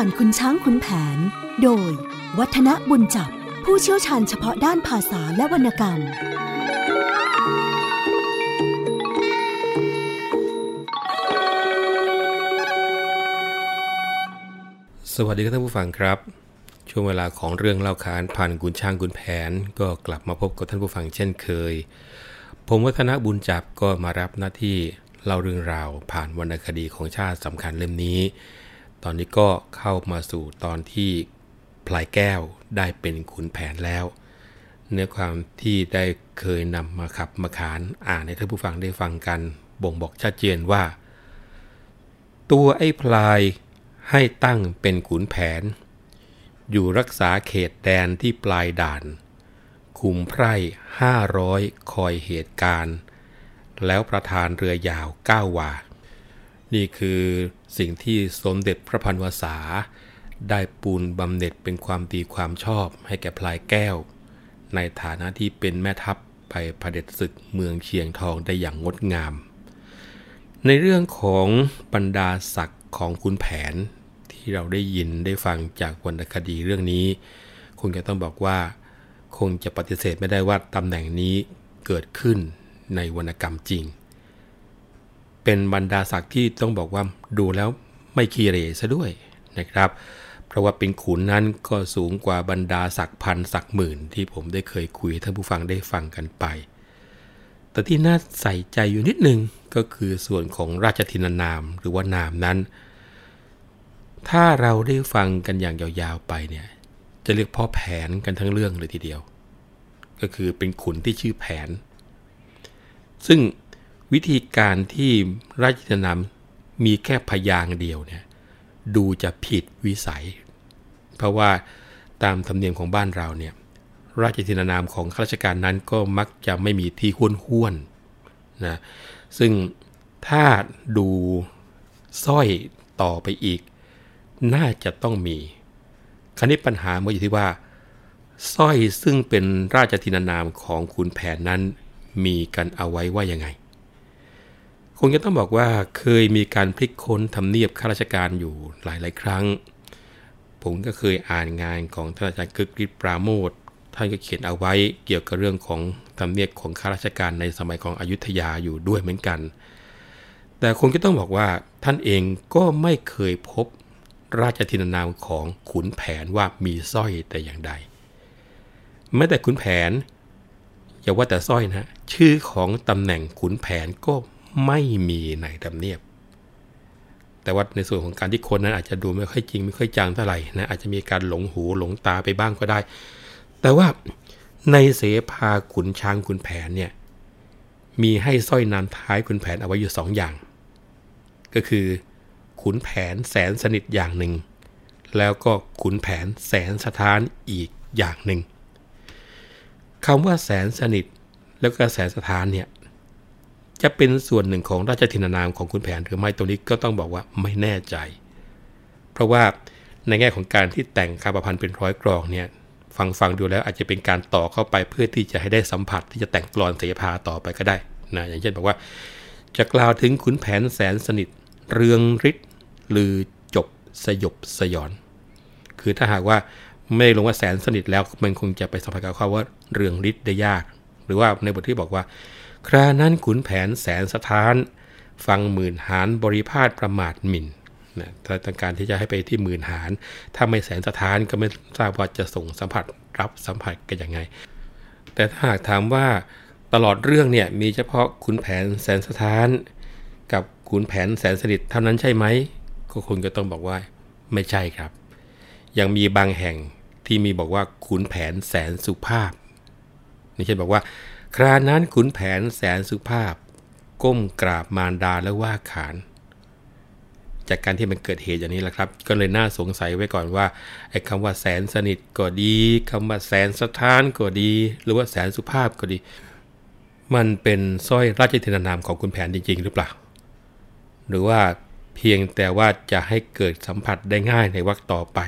ผ่านคุณช้างคุณแผน โดย วัฒนบุญจับ ผู้เชี่ยวชาญเฉพาะด้านภาษาและวรรณกรรม สวัสดีครับท่านผู้ฟังครับ ช่วงเวลาของเรื่องเล่าขานผ่านกุญช่างกุญแผน ก็กลับมาพบกับท่านผู้ฟังเช่นเคย ผมวัฒนบุญจับก็มารับหน้าที่เล่าเรื่องราวผ่านวรรณคดีของชาติสำคัญเล่มนี้ อนนี้ก็เข้ามาสู่ตอนที่พลายแก้วได้เป็นขุนแผนแล้ว เนื้อความที่ได้เคยนำมาขับมาขานอ่านให้ท่านผู้ฟังได้ฟังกัน บ่งบอกชัดเจนว่า ตัวไอ้พลายให้ตั้งเป็นขุนแผน อยู่รักษาเขตแดนที่ปลายด่านคุมไพร่ห้าร้อยคอยเหตุการณ์ แล้วประธานเรือยาวก้าววา นี่คือสิ่งที่สมเด็จพระพันวษา ได้ปูนบำเหน็จเป็นความดีความชอบให้แก่พลายแก้ว ในฐานะที่เป็นแม่ทัพไปเผด็จศึกเมืองเชียงทองได้อย่างงดงาม ในเรื่องของบรรดาศักดิ์ของคุณแผนที่เราได้ยินได้ฟังจากวรรณคดีเรื่องนี้ คงจะต้องบอกว่า คงจะปฏิเสธไม่ได้ว่าตำแหน่งนี้เกิดขึ้นในวรรณกรรมจริง เป็นบรรดาศักดิ์ที่ต้องบอกว่าดูแล้วไม่คีเรซะด้วยนะครับ เพราะว่าเป็นขุนนั้นก็สูงกว่าบรรดาศักดิ์พันศักดิ์หมื่น ที่ผมได้เคยคุยท่านผู้ฟังได้ฟังกันไป แต่ที่น่าใส่ใจอยู่นิดนึงก็คือส่วนของราชทินานามหรือว่านามนั้น ถ้าเราได้ฟังกันอย่างยาวๆไปเนี่ยจะเรียกพ่อแผนกันทั้งเรื่องเลยทีเดียว ก็คือเป็นขุนที่ชื่อแผน ซึ่ง วิธีการที่ราชินานามมีแค่พยางเดียวเนี่ยดูจะผิดวิสัย เพราะว่าตามธรรมเนียมของบ้านเราเนี่ยราชทินานามของข้าราชการนั้นก็มักจะไม่มีที่ห้วนห้วนนะซึ่งถ้าดูสร้อยต่อไปอีก น่าจะต้องมี คราวนี้ปัญหาเมันอยู่ที่ว่าสร้อยซึ่งเป็นราชทินานามของคุณแผนนั้น มีกันเอาไว้ว่ายังไง คงจะต้องบอกว่าเคยมีการพลิกค้นทำเนียบข้าราชการอยู่หลายๆ ครั้ง ผมก็เคยอ่านงานของท่านอาจารย์กึกฤทธิ์ปราโมทท่านก็เขียนเอาไว้เกี่ยวกับเรื่องของทำเนียบของข้าราชการในสมัยของอยุธยาอยู่ด้วยเหมือนกัน แต่คงจะต้องบอกว่าท่านเองก็ไม่เคยพบราชทินานามของขุนแผนว่ามีสร้อยแต่อย่างใดแม้แต่ขุนแผนอย่าว่าแต่สร้อยนะ ชื่อของตำแหน่งขุนแผนก็ ไม่มีในทำเนียบ แต่ว่าในส่วนของการที่คนนั้นอาจจะดูไม่ค่อยจริงไม่ค่อยจังเท่าไหร่นะอาจจะมีการหลงหูหลงตาไปบ้างก็ได้ แต่ว่าในเสภาขุนช้างขุนแผนเนี่ยมีให้สร้อยนามท้ายขุนแผนเอาไว้อยู่สองอย่าง ก็คือขุนแผนแสนสนิทอย่างหนึ่ง แล้วก็ขุนแผนแสนสถานอีกอย่างหนึ่งคำว่าแสนสนิทแล้วก็แสนสถานเนี่ย จะเป็นส่วนหนึ่งของราชทินานามของขุนแผนหรือไม่ตรงนี้ก็ต้องบอกว่าไม่แน่ใจ เพราะว่าในแง่ของการที่แต่งคำประพันธ์เป็นร้อยกรองเนี่ยฟังฟังดูแล้วอาจจะเป็นการต่อเข้าไปเพื่อที่จะให้ได้สัมผัสที่จะแต่งกลอนเสภาต่อไปก็ได้นะอย่างเช่นบอกว่า จะกล่าวถึงขุนแผนแสนสนิท เรืองฤทธิ์หรือจบสยบสยอน คือถ้าหากว่าไม่ลงว่าแสนสนิทแล้วมันคงจะไปสัมผัสกับคำว่าเรืองฤทธิ์ได้ยาก หรือว่าในบทที่บอกว่า ครานั้นขุนแผนแสนสถาน ฟังหมื่นหารบริพาทประมาทหมิ่นนะถ้าต้องการที่จะให้ไปที่หมื่นหารถ้าไม่แสนสถานก็ไม่ทราบว่าจะส่งสัมผัสรับสัมผัสกันยังไง แต่ถ้าหากถามว่าตลอดเรื่องเนี่ยมีเฉพาะขุนแผนแสนสถาน กับขุนแผนแสนสนิทเท่านั้นใช่ไหมก็คุณก็ต้องบอกว่าไม่ใช่ครับ ยังมีบางแห่งที่มีบอกว่าขุนแผนแสนสุภาพนี่เช่นบอกว่า ครานั้นขุนแผนแสนสุภาพ ก้มกราบมารดาแล้วว่าขาน จากการที่มันเกิดเหตุอย่างนี้แหละครับ ก็เลยน่าสงสัยไว้ก่อนว่าไอ้คำว่าแสนสนิทก็ดีคำว่าแสนสถานก็ดี หรือว่าแสนสุภาพก็ดี มันเป็นสร้อยราชทินานามของคุณแผนจริง ๆ หรือเปล่า หรือว่าเพียงแต่ว่าจะให้เกิดสัมผัสได้ง่ายในวรรคต่อไป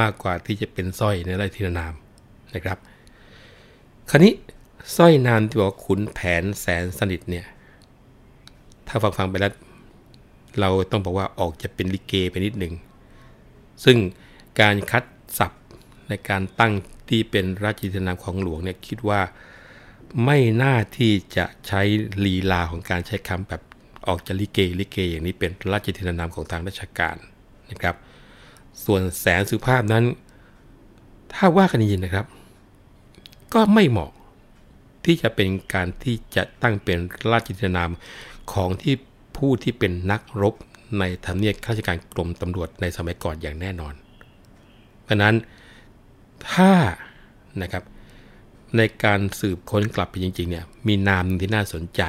มากกว่าที่จะเป็นสร้อยในราชทินานามนะครับ คราวนี้ สร้อยนามที่บอกขุนแผนแสนสนิทเนี่ย ถ้าฟังฟังไปแล้ว เราต้องบอกว่าออกจะเป็นลิเกไปนิดหนึ่ง ซึ่งการคัดสับในการตั้งที่เป็นราชกิจนามของหลวงเนี่ยคิดว่าไม่น่าที่จะใช้ลีลาของการใช้คำแบบออกจากลิเกลิเก อย่างนี้เป็นราชกิจนามของทางราชการนะครับ ส่วนแสนสุภาพนั้น ถ้าว่ากันจริงนะครับ ก็ไม่เหมาะ ที่จะเป็นการที่จะตั้งเป็นราชกิจนามของที่ผู้ที่เป็นนักรบในทำเนียบข้าราชการกรมตำรวจในสมัยก่อนอย่างแน่นอน เพราะนั้นถ้านะครับในการสืบค้นกลับไปจริงๆเนี่ยมีนามที่น่าสนใจ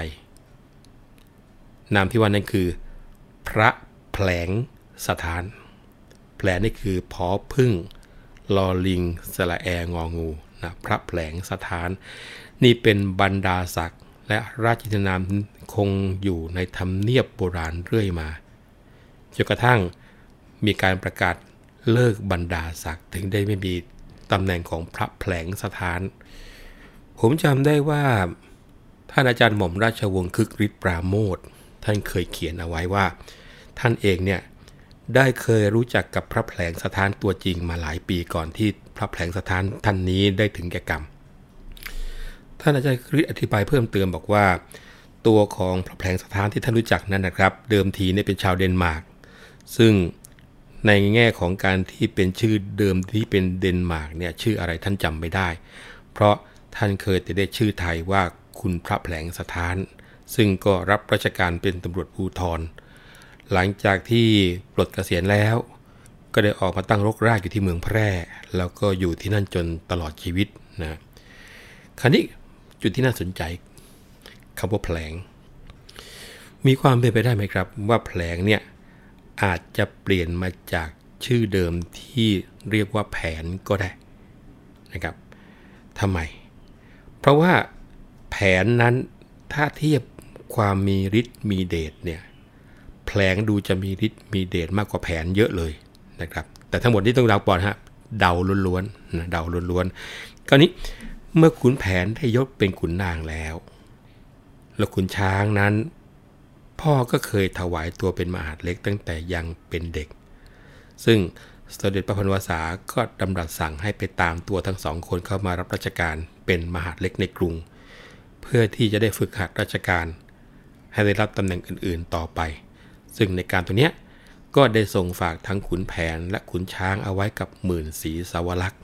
นามที่ว่านั้นคือ พระแผลงสถาน แผลนี่คือพอพึ่งลอลิงสละแององู นะพระแผลงสถาน นี่เป็นบรรดาศักดิ์และราชินามคงอยู่ในธรรมเนียบโบราณเรื่อยมาจนกระทั่งมีการประกาศเลิกบรรดาศักดิ์ถึงได้ไม่มีตำแหน่งของพระแผลงสถาน ผมจำได้ว่าท่านอาจารย์หม่อมราชวงศ์คึกฤทธิ์ปราโมชท่านเคยเขียนเอาไว้ว่า ท่านเองเนี่ยได้เคยรู้จักกับพระแผลงสะท้านตัวจริงมาหลายปีก่อนที่ พระแผลงสะท้านท่านนี้ได้ถึงแก่กรรม ท่านอาจารย์คึกฤทธิ์อธิบายเพิ่มเติมบอกว่า ตัวของพระแผลงสะท้านที่ท่านรู้จักนั้นนะครับ เดิมทีเนี่ยเป็นชาวเดนมาร์กซึ่งในแง่ของการที่เป็นชื่อเดิมที่เป็นเดนมาร์กเนี่ยชื่ออะไรท่านจำไม่ได้ เพราะท่านเคยแต่ได้ชื่อไทยว่าคุณพระแผลงสถาน ซึ่งก็รับราชการเป็นตำรวจภูธรหลังจากที่ปลดเกษียณแล้ว ก็ได้ออกมาตั้งรกรากอยู่ที่เมืองแพร่ แล้วก็อยู่ที่นั่นจนตลอดชีวิตนะคราวนี้จุดที่น่าสนใจคำว่าแผลง มีความเป็นไปได้ไหมครับ ว่าแผลงเนี่ยอาจจะเปลี่ยนมาจากชื่อเดิมที่เรียกว่าแผนก็ได้นะครับทำไม เพราะว่าแผนนั้นถ้าเทียบความมีฤทธิ์มีเดชเนี่ยแผลงดูจะมีฤทธิ์มีเดชมากกว่าแผนเยอะเลย นะครับ แต่ทั้งหมดนี้ต้องเดาก่อนฮะเดาล้วนๆนะเดาล้วนๆคราวนี้เมื่อขุนแผนได้ยศเป็นขุนนางแล้ว แล้วขุนช้างนั้น พ่อก็เคยถวายตัวเป็นมหาดเล็กตั้งแต่ยังเป็นเด็ก ซึ่งสมเด็จพระพันวษาก็ดำรัสสั่งให้ไปตามตัวทั้งสองคนเข้ามารับราชการเป็นมหาดเล็กในกรุง เพื่อที่จะได้ฝึกหัดราชการ ให้ได้รับตำแหน่งอื่นๆต่อไป ซึ่งในการตัวเนี้ย ก็ได้ส่งฝากทั้งขุนแผนและขุนช้างเอาไว้กับหมื่นสีสาวรักษ์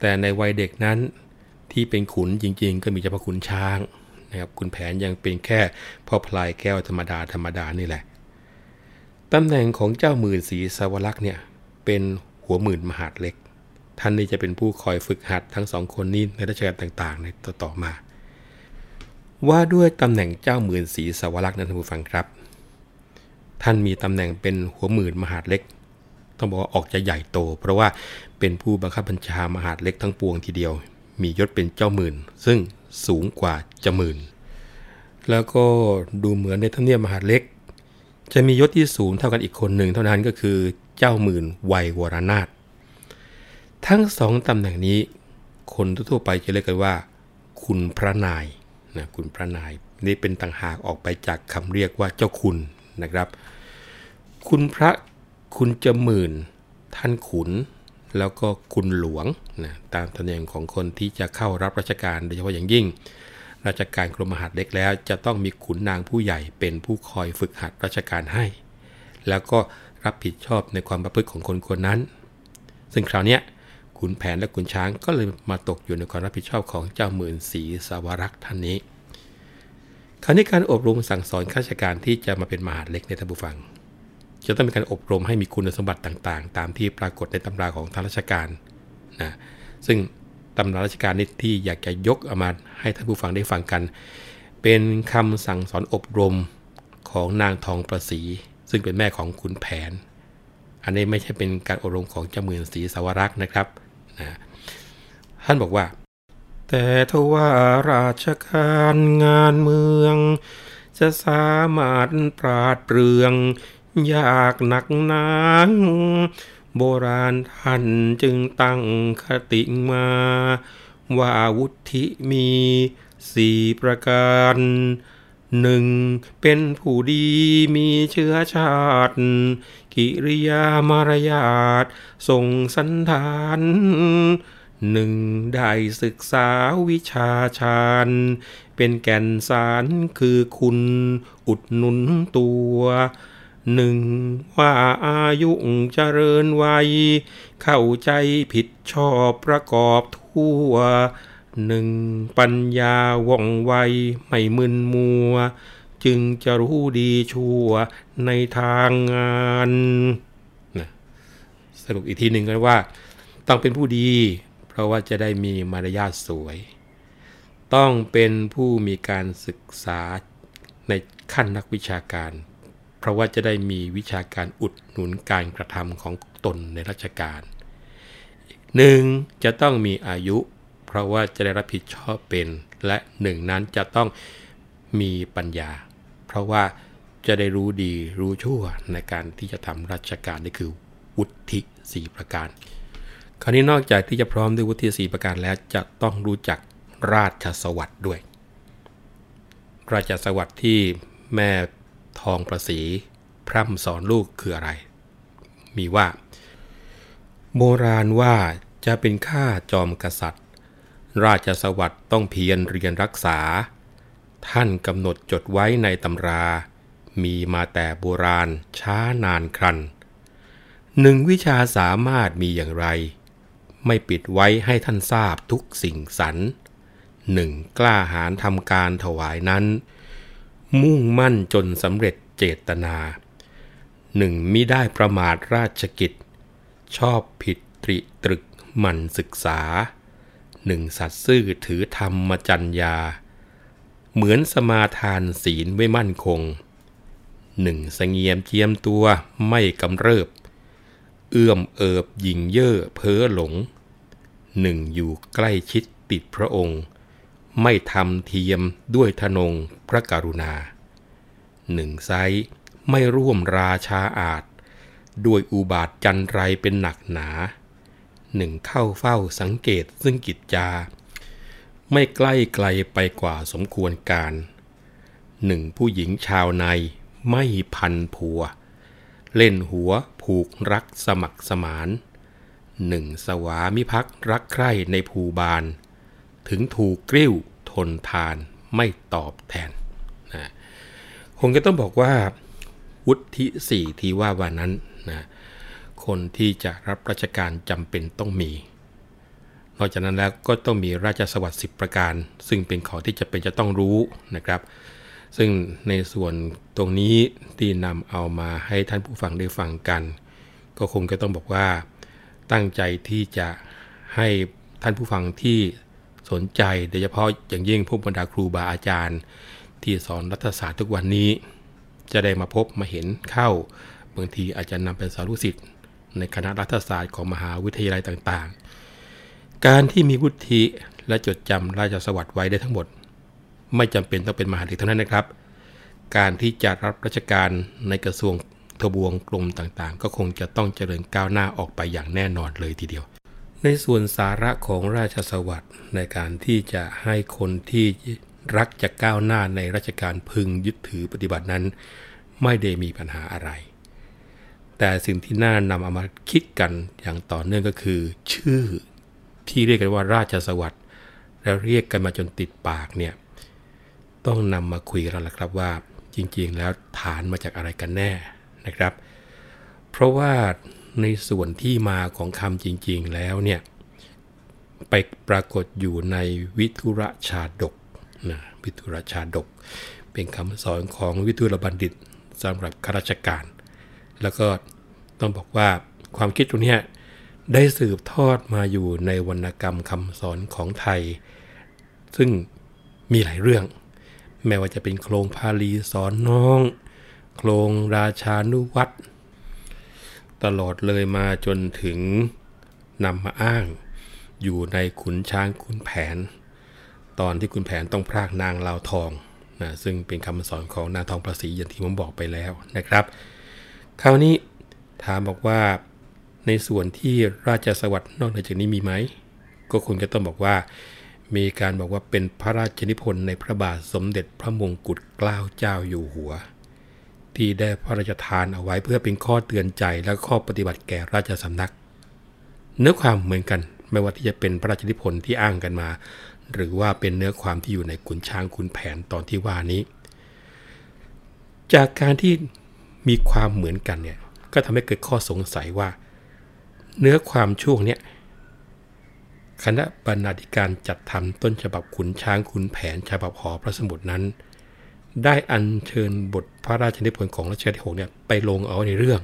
แต่ในวัยเด็กนั้นที่เป็นขุนจริงๆ ก็มีเฉพาะขุนช้างนะครับคุณแผนยังเป็นแค่พ่อพลายแก้วธรรมดาธรรมดานี่แหละตำแหน่งของเจ้าหมื่นสีสวรักษ์เนี่ยเป็นหัวหมื่นมหาดเล็ก ท่านนี้จะเป็นผู้คอยฝึกหัดทั้งสองคนนี้ในราชการต่างๆ ในต่อตอมา ว่าด้วยตำแหน่งเจ้าหมื่นสีสวรักษ์นั้นท่านผู้ฟังครับ ท่านมีตำแหน่งเป็นหัวหมื่นมหาดเล็ก ต้องบอกว่าออกจะใหญ่โต เพราะว่าเป็นผู้บังคับบัญชามหาดเล็กทั้งปวงทีเดียว มียศเป็นเจ้าหมื่น ซึ่งสูงกว่าจะหมื่น แล้วก็ดูเหมือนในทำเนียมหาดเล็ก จะมียศที่สูงเท่ากันอีกคนหนึ่งเท่านั้นก็คือเจ้าหมื่นวัยวรนาถทั้งสองตำแหน่งนี้ คนทั่วไปจะเรียกกันว่า คุณพระนายนะคุณพระนาย นี่เป็นต่างหากออกไปจากคำเรียกว่าเจ้าคุณ นะครับ คุณพระคุณจมื่น ท่านขุน แล้วก็คุณหลวงนะตามตำแหน่งของคนที่จะเข้ารับราชการโดยเฉพาะอย่างยิ่ง ราชการกรมมหาดเล็กแล้ว จะต้องมีขุนนางผู้ใหญ่เป็นผู้คอยฝึกหัดราชการให้ แล้วก็รับผิดชอบในความประพฤติของคนคนนั้น ซึ่งคราวนี้ขุนแผนและขุนช้างก็เลยมาตกอยู่ในความรับผิดชอบของเจ้าหมื่นสีสาวรักษ์ท่านนี้ คราวนี้การอบรมสั่งสอนข้าราชการที่จะมาเป็นมหาดเล็กในท่านผู้ฟัง จะต้องมีการอบรมให้มีคุณสมบัติต่างๆ ตามที่ปรากฏในตำราของทางราชการนะซึ่งตำราราชการนี้ที่อยากจะยกเอามาให้ท่านผู้ฟังได้ฟังกัน เป็นคำสั่งสอนอบรมของนางทองประสี ซึ่งเป็นแม่ของขุนแผน อันนี้ไม่ใช่เป็นการอบรมของเจ้าเมืองศรีสวรักษ์นะครับนะท่านบอกว่า แต่ทว่าราชการงานเมือง จะสามารถปราดเปรือง ยากหนักนานโบราณท่านจึงตั้งคติมา ว่าวุฒิมีสี่ประการหนึ่งเป็นผู้ดีมีเชื้อชาติ กิริยามารยาททรงสันฐาน หนึ่งได้ศึกษาวิชาชาญ เป็นแก่นสารคือคุณอุดหนุนตัวหนึ่งว่าอายุเจริญวัย เข้าใจผิดชอบประกอบทั่วหนึ่งปัญญาว่องไวไม่มึนมัว จึงจะรู้ดีชั่วในทางงานนะสรุปอีกทีหนึ่งกันว่า ต้องเป็นผู้ดี ราะว่าจะได้มีมารยาทสวย ต้องเป็นผู้มีการศึกษาในขั้นนักวิชาการ เพราะว่าจะได้มีวิชาการอุดหนุนการกระทำของตนในราชการหนึ่งจะต้องมีอายุ เพราะว่าจะได้รับผิดชอบเป็น และหนึ่งนั้นจะต้องมีปัญญา เพราะว่าจะได้รู้ดีรู้ชั่วในการที่จะทำราชการนี่คือวุฒิสีประการ คราวนี้นอกจากที่จะพร้อมด้วยวุฒิสีประการแล้วจะต้องรู้จักราชสวัสดิ์ด้วย ราชสวัสดิ์ที่แม่ทองประสีพร่ำสอนลูกคืออะไร มีว่า โบราณว่าจะเป็นข้าจอมกษัตริย์ ราชสวัสดิ์ต้องเพียรเรียนรักษา ท่านกำหนดจดไว้ในตำรา มีมาแต่โบราณช้านานครันหนึ่งวิชาสามารถมีอย่างไร ไม่ปิดไว้ให้ท่านทราบทุกสิ่งสรรหนึ่งกล้าหาญทำการถวายนั้น มุ่งมั่นจนสำเร็จเจตนาหนึ่งมิได้ประมาทราชกิจ ชอบผิดตริตรึกหมั่นศึกษาหนึ่งสัตว์ซื่อถือธรรมจัญญา เหมือนสมาทานศีลไว้มั่นคงหนึ่งสงเงียมเจียมตัวไม่กำเริบ เอื้อมเอิบยิงเย่อเพ้อหลง หนึ่งอยู่ใกล้ชิดติดพระองค์ ไม่ทำเทียมด้วยทนงพระกรุณา หนึ่งไซไม่ร่วมราชาอาจ ด้วยอุบาทจันไรเป็นหนักหนาหนึ่งเข้าเฝ้าสังเกตซึ่งกิจจา ไม่ใกล้ไกลไปกว่าสมควรการหนึ่งผู้หญิงชาวในไม่พันผัว เล่นหัวผูกรักสมัครสมานหนึ่งสวามิภักรักใคร่ในภูบาล ถึงถูกกริ้วทนทานไม่ตอบแทนนะคงจะต้องบอกว่าวุฒิสี่ที่ว่าวันนั้นนะคนที่จะรับราชการจำเป็นต้องมี นอกจากนั้นแล้วก็ต้องมีราชสวัสดิ์สิบประการ ซึ่งเป็นของที่จะเป็นจะต้องรู้นะครับ ซึ่งในส่วนตรงนี้ที่นำเอามาให้ท่านผู้ฟังได้ฟังกัน ก็คงจะต้องบอกว่า ตั้งใจที่จะให้ท่านผู้ฟังที่สนใจโดยเฉพาะอย่างยิ่งผู้บรรดาครูบาอาจารย์ ที่สอนรัฐศาสตร์ทุกวันนี้ จะได้มาพบมาเห็นเข้าบางทีอาจจะนำเป็นสารุสิทธิ์ในคณะรัฐศาสตร์ของมหาวิทยาลัยต่างๆ การที่มีวุฒิและจดจำราชสวัสดิ์ไว้ได้ทั้งหมด ไม่จำเป็นต้องเป็นมหาลัยเท่านั้นนะครับ การที่จะรับราชการในกระทรวงทบวงกรมต่างๆ ก็คงจะต้องเจริญก้าวหน้าออกไปอย่างแน่นอนเลยทีเดียว ในส่วนสาระของราชสวัสดิ์ในการที่จะให้คนที่รักจะก้าวหน้าในราชการพึงยึดถือปฏิบัตินั้น ไม่ได้มีปัญหาอะไร แต่สิ่งที่น่านำเอามาคิดกันอย่างต่อเนื่องก็คือ ชื่อที่เรียกกันว่าราชสวัสดิ์แล้วเรียกกันมาจนติดปากเนี่ย ต้องนำมาคุยกันแล้วครับว่าจริงๆ แล้วฐานมาจากอะไรกันแน่นะครับ เพราะว่าในส่วนที่มาของคำจริงๆแล้วเนี่ยไปปรากฏอยู่ในวิทุรชาดกนะวิทุรชาดก เป็นคำสอนของวิทุรบัณฑิตสำหรับข้าราชการ แล้วก็ต้องบอกว่าความคิดตรงนี้ได้สืบทอดมาอยู่ในวรรณกรรมคำสอนของไทย ซึ่งมีหลายเรื่อง แม้ว่าจะเป็นโครงพาลีสอนน้อง โครงราชานุวัตรตลอดเลยมาจนถึงนำมาอ้าง อยู่ในขุนช้างขุนแผน ตอนที่ขุนแผนต้องพรากนางลาวทองนะซึ่งเป็นคำสอนของนางทองประสีอย่างที่ผมบอกไปแล้วนะครับ คราวนี้ถามบอกว่าในส่วนที่ราชสวัสดิ์นอกจากนี้มีไหม ก็คงจะต้องบอกว่า มีการบอกว่าเป็นพระราชนิพนธ์ในพระบาทสมเด็จพระมงกุฎเกล้าเจ้าอยู่หัว ที่ได้พระราชทานเอาไว้เพื่อเป็นข้อเตือนใจและข้อปฏิบัติแก่ราชสำนัก เนื้อความเหมือนกันไม่ว่าที่จะเป็นพระราชนิพนธ์ที่อ้างกันมา หรือว่าเป็นเนื้อความที่อยู่ในขุนช้างขุนแผนตอนที่ว่านี้ จากการที่มีความเหมือนกันเนี่ยก็ทำให้เกิดข้อสงสัยว่า เนื้อความช่วงเนี้ย คณะบรรณาธิการจัดทำต้นฉบับขุนช้างขุนแผนฉบับหอพระสมุดนั้น ได้อัญเชิญบทพระราชนิพนธ์ของรัชกาลที่6เนี่ยไปลงเอาในเรื่อง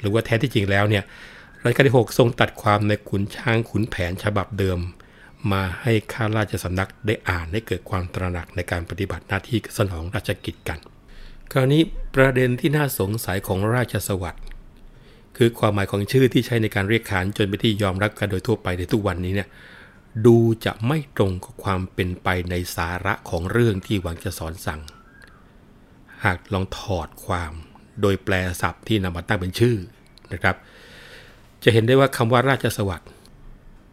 หรือว่าแท้ที่จริงแล้วเนี่ยรัชกาลที่ 6 ทรงตัดความในขุนช้างขุนแผนฉบับเดิม มาให้ข้าราชสำนักได้อ่านให้เกิดความตระหนักในการปฏิบัติหน้าที่สนองราชกิจกัน คราวนี้ประเด็นที่น่าสงสัยของราชสวัสดิ์ คือความหมายของชื่อที่ใช้ในการเรียกขานจนเป็นที่ยอมรับกันโดยทั่วไปในทุกวันนี้เนี่ยดูจะไม่ตรงกับความเป็นไปในสาระของเรื่องที่หวังจะสอนสั่ง หากลองถอดความโดยแปลศัพท์ที่นำมาตั้งเป็นชื่อนะครับ จะเห็นได้ว่าคำว่าราชสวัสดิ์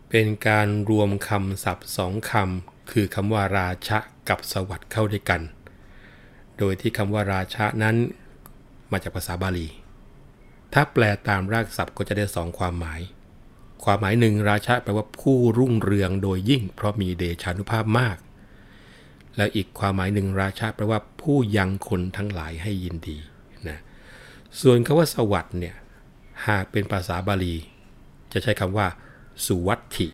เป็นการรวมคำศัพท์สองคำคือคำว่าราชะกับสวัสดิ์เข้าด้วยกัน โดยที่คำว่าราชะนั้นมาจากภาษาบาลี ถ้าแปลตามรากศัพท์ก็จะได้สองความหมาย ความหมายหนึ่งราชะแปลว่าผู้รุ่งเรืองโดยยิ่ง เพราะมีเดชานุภาพมาก และอีกความหมายหนึ่งราชะแปลว่าผู้ยังคนทั้งหลายให้ยินดีนะส่วนคำว่าสวัสดิ์เนี่ยหากเป็นภาษาบาลี จะใช้คำว่าสุวัตถิ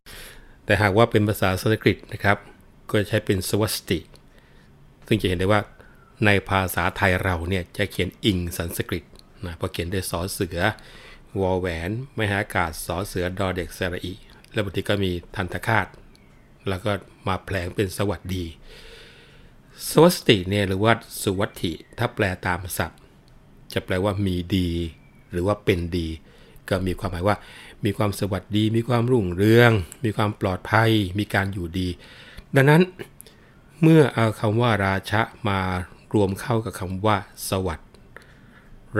แต่หากว่าเป็นภาษาสันสกฤตนะครับ ก็จะใช้เป็นสวัสติ ซึ่งจะเห็นได้ว่าในภาษาไทยเราเนี่ยจะเขียนอิงสันสกฤต นะพราะเขียนด้วยสอเสือวอแหวนไมหากาศสอเสือดอเด็กสระอีแล้วบางทีก็มีทันตคาตแล้วก็มาแปลงเป็นสวัสดีสวัสติเนี่ยหรือว่าสุวัตถิถ้าแปลตามศัพท์ จะแปลว่ามีดี หรือว่าเป็นดี ก็มีความหมายว่า มีความสวัสดี มีความรุ่งเรือง มีความปลอดภัย มีการอยู่ดี ดังนั้นเมื่อเอาคำว่าราชะมารวมเข้ากับคำว่า สวัสด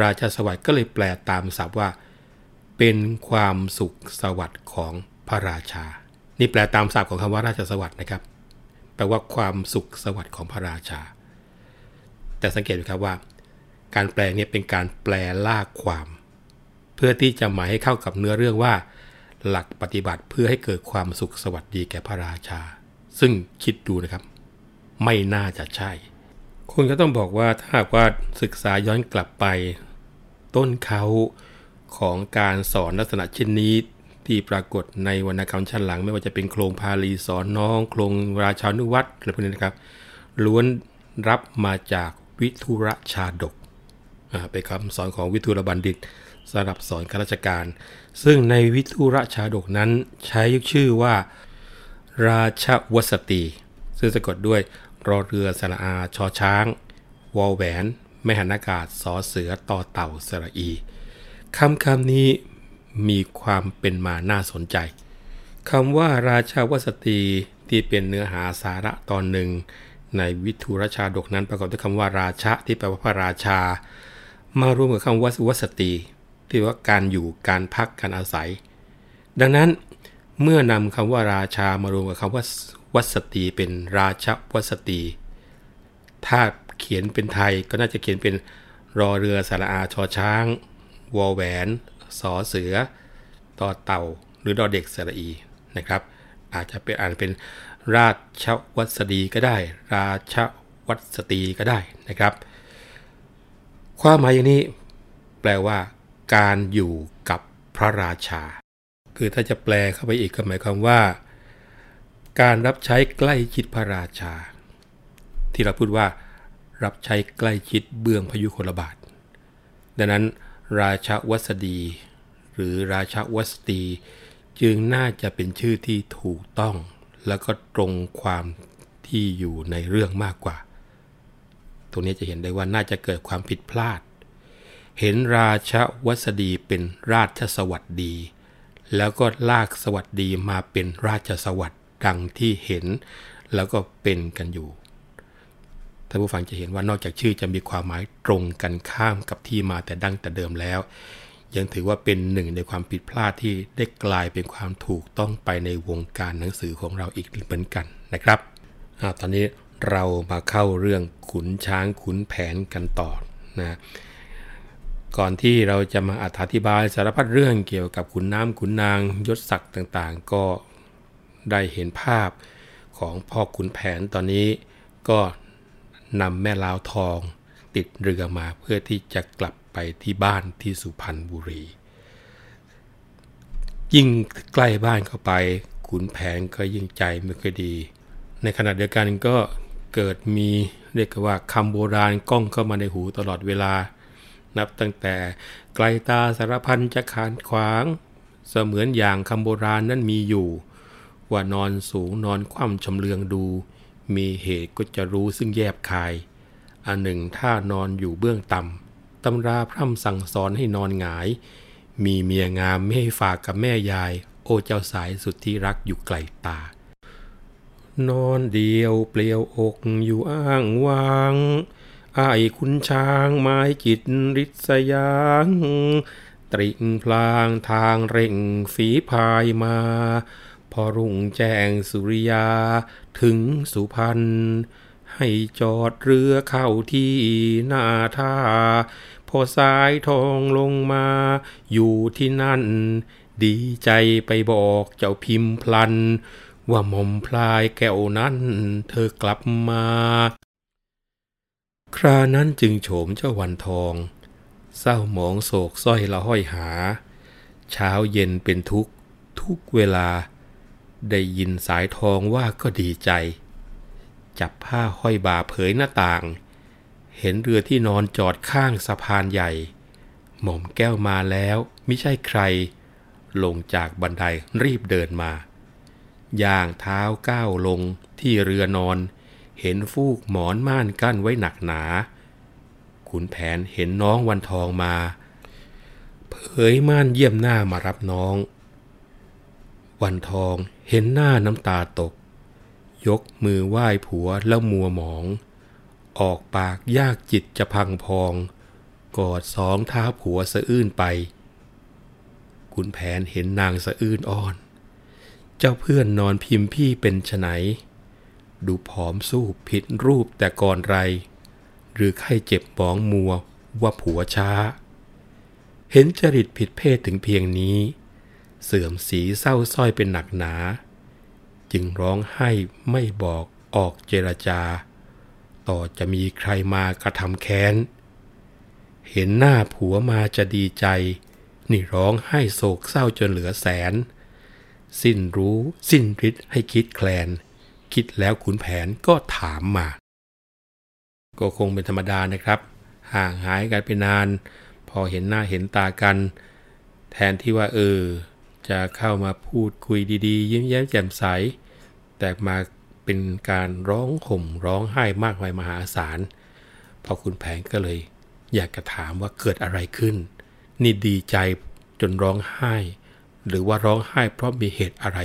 ราชาสวัสดิ์ก็เลยแปลตามศัพท์ว่า เป็นความสุขสวัสดิ์ของพระราชา นี่แปลตามศัพท์ของคำว่าราชสวัสดิ์นะครับ แปลว่าความสุขสวัสดิ์ของพระราชา แต่สังเกตดูครับว่า การแปลนี้เป็นการแปลลากความ เพื่อที่จะหมายให้เข้ากับเนื้อเรื่องว่า หลักปฏิบัติเพื่อให้เกิดความสุขสวัสดีแก่พระราชา ซึ่งคิดดูนะครับ ไม่น่าจะใช่ คุณก็ต้องบอกว่าถ้าหากว่าศึกษาย้อนกลับไป ต้นเขาของการสอนลักษณะเช่นนี้ที่ปรากฏในวรรณกรรมชั้นหลัง ไม่ว่าจะเป็นโครงพาลีสอนน้อง โครงราชานุวัตรอะไรพวกนี้นะครับล้วนรับมาจากวิทุรชาดกเป็นคำสอนของวิทุรบัณฑิตสำหรับสอนข้าราชการ ซึ่งในวิทุรชาดกนั้นใช้ชื่อว่า ราชวสตีซึ่งสะกดด้วย รอเรือสระอาชอช้าง วอลแหวนไม่หันอากาศสอเสือต่อเต่าสระอีคำคำนี้มีความเป็นมาน่าสนใจคำว่าราชาวสตรีที่เป็นเนื้อหาสาระตอนหนึ่ง ในวิทุรชาดกนั้นประกอบด้วยคำว่าราชะที่แปลว่าพระราชา มารวมกับคำว่าวสตรีที่ว่าการอยู่การพักการอาศัย ดังนั้นเมื่อนำคำว่าราชามารวมกับคำว่า วัสตีเป็นราชวัสตี ถ้าเขียนเป็นไทยก็น่าจะเขียนเป็นรอเรือสระอาชอช้าง วอแหวนสอเสือต่อเต่า หรือดอเด็กสระอีนะครับ อาจจะเป็นอ่านเป็นราชวัสดีก็ได้ ราชวัสตีก็ได้นะครับ ความหมายอย่างนี้แปลว่า การอยู่กับพระราชา คือถ้าจะแปลเข้าไปอีกก็หมายความว่า การรับใช้ใกล้ชิดพระราชา ที่เราพูดว่ารับใช้ใกล้ชิดเบื้องพยุคลบาท ดังนั้น ราชวัสดี หรือราชวัสตีจึงน่าจะเป็นชื่อที่ถูกต้องแล้วก็ตรงความที่อยู่ในเรื่องมากกว่า ตรงนี้จะเห็นได้ว่าน่าจะเกิดความผิดพลาด เห็นราชวัสดีเป็นราชสวัสดี แล้วก็ลากสวัสดีมาเป็นราชสวัสด ดังที่เห็น แล้วก็เป็นกันอยู่ท่านผู้ฟังจะเห็นว่านอกจากชื่อจะมีความหมายตรงกันข้ามกับที่มาแต่ดั้งแต่เดิมแล้ว ยังถือว่าเป็นหนึ่งในความผิดพลาดที่ได้กลายเป็นความถูกต้องไปในวงการหนังสือของเราอีกเหมือนกันนะครับอตอนนี้เรามาเข้าเรื่องขุนช้างขุนแผนกันต่อนะก่อนที่เราจะมาอธิบายสารพัดเรื่องเกี่ยวกับขุนน้ำขุนนางยศศักดิ์ต่างๆ ก็ ได้เห็นภาพของพ่อขุนแผนตอนนี้ก็นำแม่ลาวทองติดเรือมาเพื่อที่จะกลับไปที่บ้านที่สุพรรณบุรี ยิ่งใกล้บ้านเข้าไปขุนแผนก็ยิ่งใจไม่ค่อยดี ในขณะเดียวกันก็เกิดมีเรียกว่าคำโบราณก้องเข้ามาในหูตลอดเวลา นับตั้งแต่ไกลตาสารพันจะขานขวาง เสมือนอย่างคำโบราณนั้นมีอยู่ ว่านอนสูงนอนคว่ำชำเลืองดู มีเหตุก็จะรู้ซึ่งแยบคาย อันหนึ่งถ้านอนอยู่เบื้องต่ำตำราพร่ำสั่งสอนให้นอนหงาย มีเมียงามไม่ให้ฝากกับแม่ยาย โอเจ้าสายสุดที่รักอยู่ไกลตา นอนเดียวเปลี่ยวอกอยู่อ้างวางไอายคุณช้างไม้จิตริษยางตริงพลางทางเร่งฝีพายมา พอรุ่งแจ้งสุริยาถึงสุพรรณให้จอดเรือเข้าที่หน้าท่า พอสายทองลงมาอยู่ที่นั่น ดีใจไปบอกเจ้าพิมพลัน ว่าหม่อมพลายแก้วนั้นเธอกลับมา ครานั้นจึงโฉมเจ้าวันทอง เศร้าหมองโศกสร้อยละห้อยหา เช้าเย็นเป็นทุกทุกเวลา ได้ยินสายทองว่าก็ดีใจ จับผ้าห้อยบ่าเผยหน้าต่าง เห็นเรือที่นอนจอดข้างสะพานใหญ่ หม่อมแก้วมาแล้วมิใช่ใคร ลงจากบันไดรีบเดินมา ย่างเท้าก้าวลงที่เรือนอน เห็นฟูกหมอนม่านกั้นไว้หนักหนาขุนแผนเห็นน้องวันทองมา เผยม่านเยี่ยมหน้ามารับน้อง วันทองเห็นหน้าน้ำตาตก ยกมือไหว้ผัวแล้วมัวหมอง ออกปากยากจิตจะพังพอง กอดสองเท้าผัวสะอื้นไปขุนแผนเห็นนางสะอื้นอ่อน เจ้าเพื่อนนอนพิมพ์พี่เป็นไฉนดูผอมสู้ผิดรูปแต่ก่อนไร หรือไข้เจ็บหมองมัวว่าผัวช้า เห็นจริตผิดเพศถึงเพียงนี้ เสื่อมสีเศร้าส้อยเป็นหนักหนา จึงร้องไห้ไม่บอกออกเจรจา ต่อจะมีใครมากระทำแค้น เห็นหน้าผัวมาจะดีใจ นี่ร้องไห้โศกเศร้าจนเหลือแสน สิ้นรู้สิ้นฤทธิ์ให้คิดแคลน คิดแล้วขุนแผนก็ถามมา ก็คงเป็นธรรมดานะครับ ห่างหายกันไปนาน พอเห็นหน้าเห็นตากัน แทนที่ว่าเออ จะเข้ามาพูดคุยดีๆ ยิ้มแย้มแจ่มใส แต่มาเป็นการร้องห่มร้องไห้มากมายมหาศาลพอคุณแผนก็เลย อยากจะถามว่าเกิดอะไรขึ้น นี่ดีใจจนร้องไห้ หรือว่าร้องไห้เพราะมีเหตุอะไร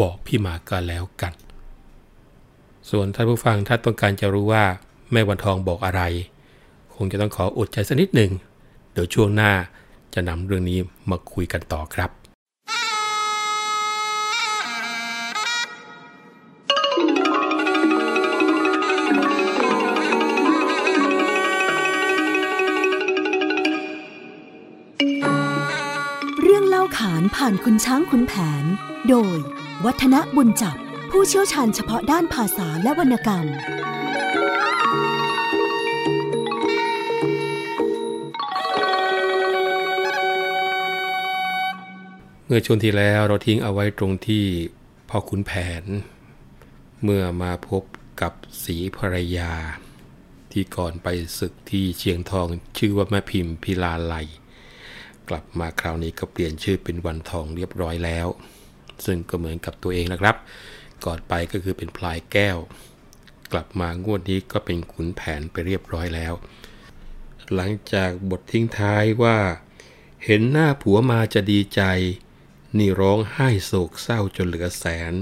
บอกพี่มาก็แล้วกัน ส่วนท่านผู้ฟังถ้าต้องการจะรู้ว่าแม่วันทองบอกอะไร คงจะต้องขออดใจสักนิดหนึ่งเดี๋ยวช่วงหน้าจะนำเรื่องนี้มาคุยกันต่อครับ ผ่านคุณช้างคุณแผน โดย วัฒนบุญจับ ผู้เชี่ยวชาญเฉพาะด้านภาษาและวรรณกรรม เมื่อช่วงที่แล้วเราทิ้งเอาไว้ตรงที่พ่อขุนแผน เมื่อมาพบกับสีภรรยา ที่ก่อนไปศึกที่เชียงทองชื่อว่าแม่พิมพ์พิลาไล กลับมาคราวนี้ก็เปลี่ยนชื่อเป็นวันทองเรียบร้อยแล้ว ซึ่งก็เหมือนกับตัวเองนะครับ ก่อนไปก็คือเป็นพลายแก้ว กลับมางวดนี้ก็เป็นขุนแผนไปเรียบร้อยแล้ว หลังจากบททิ้งท้ายว่า เห็นหน้าผัวมาจะดีใจ นี่ร้องไห้โศกเศร้าจนเหลือแสน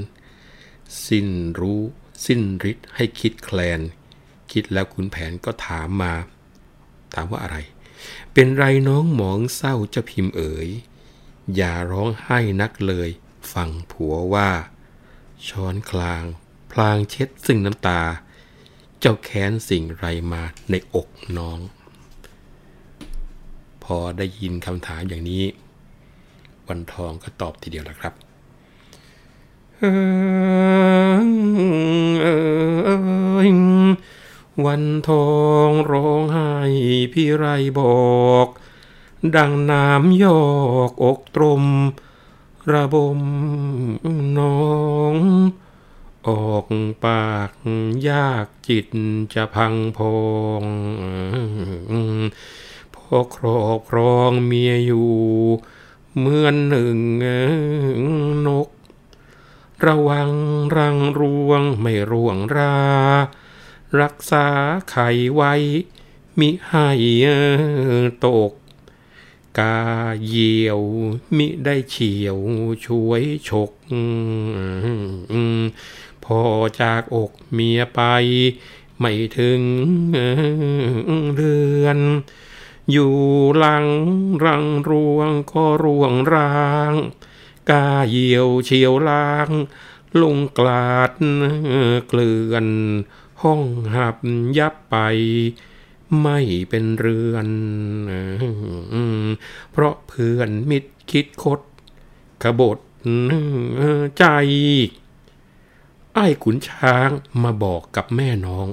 สิ้นรู้ สิ้นฤทธิ์ให้คิดแคลน คิดแล้วขุนแผนก็ถามมา ถามว่าอะไร เป็นไรน้องหมองเศร้าเจ้าพิมพ์เอ๋ย อย่าร้องไห้นักเลยฟังผัวว่า ช้อนคลาง พลางเช็ดซึ่งน้ำตา เจ้าแค้นสิ่งไรมาในอกน้อง พอได้ยินคำถามอย่างนี้ วันทองก็ตอบทีเดียวแล้วครับ วันทองร้องไห้พี่ไรบอก ดังน้ำยอกอกตรม ระบมน้อง ออกปากยากจิตจะพังพองพอครอบครองเมียอยู่เหมือนหนึ่งนก ระวังรังรวงไม่ร่วงรา รักษาไขไว้ มิให้ตก กาเยียว มิได้เฉียวช่วยฉกพอจากอกเมียไป ไม่ถึงเดือน อยู่หลังรังรวงก็ร่วงรางกาเหี่ยวเฉียวลาง ลงกลาดเกลื่อน ห้องหับยับไป ไม่เป็นเรือน เพราะเพื่อนมิตรคิดคดขบฏใจ ไอ้ขุนช้างมาบอกกับแม่น้อง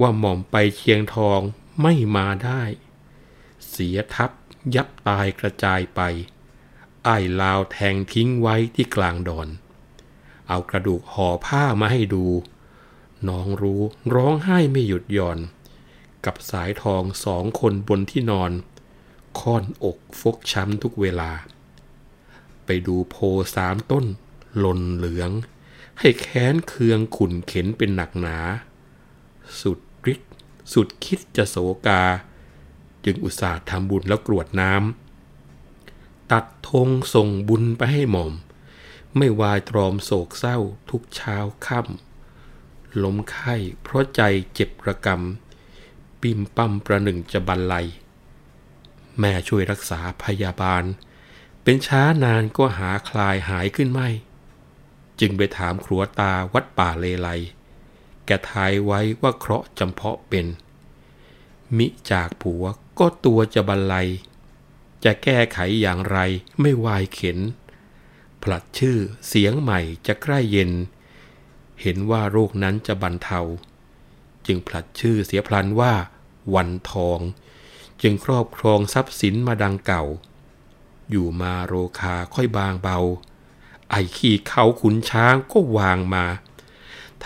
ว่าหม่อมไปเชียงทองไม่มาได้ เสียทัพยับตายกระจายไป ไอ้ลาวแทงทิ้งไว้ที่กลางดอน เอากระดูกห่อผ้ามาให้ดู น้องรู้ร้องไห้ไม่หยุดหย่อน กับสายทองสองคนบนที่นอน ค่อนอกฟกช้ำทุกเวลา ไปดูโพสามต้นหล่นเหลือง ให้แค้นเคืองขุนเข็นเป็นหนักหนา สุดฤทธิ์สุดคิดจะโศกา จึงอุตส่าห์ทำบุญแล้วกรวดน้ำตัดธงส่งบุญไปให้หม่อม ไม่วายตรอมโศกเศร้าทุกเช้าค่ำ ล้มไข้เพราะใจเจ็บระกำปิมปั้มประหนึ่งจะบันไลแม่ช่วยรักษาพยาบาล เป็นช้านานก็หาคลายหายขึ้นไม่ จึงไปถามครัวตาวัดป่าเลไลแกทายไว้ว่าเคราะห์จำเพาะเป็น มิจากผัวก็ตัวจะบันไลจะแก้ไขอย่างไรไม่วายเข็นผลัดชื่อเสียงใหม่จะใกล้เย็น เห็นว่าโรคนั้นจะบรรเทา จึงผลัดชื่อเสียพลันว่า วันทอง จึงครอบครองทรัพย์สินมาดังเก่า อยู่มาโรคาค่อยบางเบา ไอขี้เขาขุนช้างก็วางมา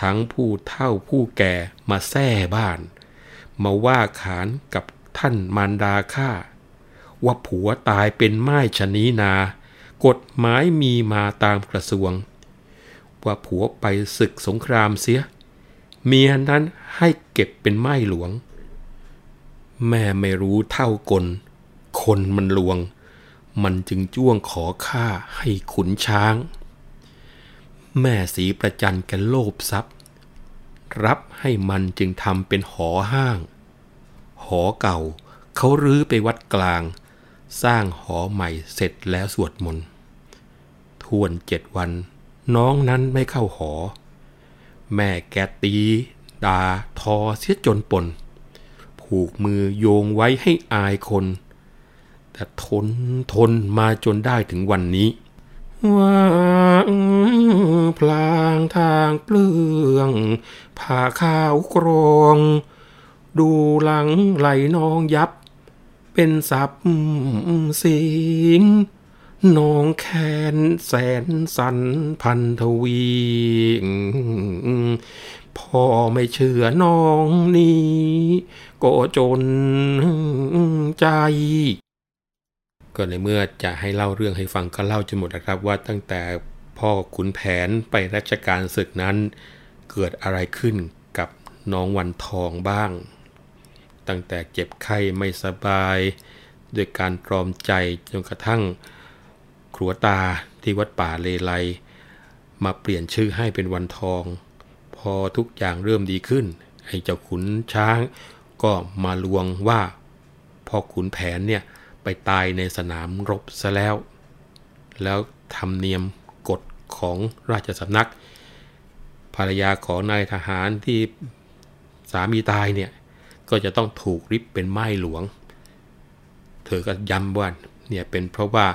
ทั้งผู้เฒ่าผู้แก่มาแซ่บ้าน มาว่าขานกับท่านมารดาข้าว่าผัวตายเป็นไม้ชะนีนา กฎหมายมีมาตามกระทรวง ว่าผัวไปศึกสงครามเสีย เมียนั้นให้เก็บเป็นไม้หลวง แม่ไม่รู้เท่ากล คนมันลวง มันจึงจ้วงขอข้าให้ขุนช้าง แม่สีประจันแกโลภทรัพย์ รับให้มันจึงทำเป็นหอห้าง หอเก่าเขารื้อไปวัดกลาง สร้างหอใหม่เสร็จแล้วสวดมนต์ทวนเจ็ดวัน น้องนั้นไม่เข้าหอ แม่แกตีด่าทอเสียจนปน ผูกมือโยงไว้ให้อายคน แต่ทนทนมาจนได้ถึงวันนี้ว่างพลางทางเปลืองผ่าข้าวกรอง ดูหลังไหลน้องยับ เป็นสับสิง น้องแค้นแสนสันพันทวี พ่อไม่เชื่อน้องนี้ ก็จนใจ ก็ในเมื่อจะให้เล่าเรื่องให้ฟังก็เล่าจนหมดนะครับ ว่าตั้งแต่พ่อขุนแผนไปราชการศึกนั้น เกิดอะไรขึ้นกับน้องวันทองบ้าง ตั้งแต่เจ็บไข้ไม่สบาย ด้วยการตรอมใจจนกระทั่ง รัวตาที่วัดป่าเลไลมาเปลี่ยนชื่อให้เป็นวันทอง พอทุกอย่างเริ่มดีขึ้น ไอ้เจ้าขุนช้างก็มาลวงว่าพ่อขุนแผนเนี่ยไปตายในสนามรบซะแล้ว แล้วทำเนียมกฎของราชสำนัก ภรรยาของนายทหารที่สามีตายเนี่ย ก็จะต้องถูกริบเป็นไม้หลวง เธอก็ย้ำว่าเนี่ยเป็นเพราะว่า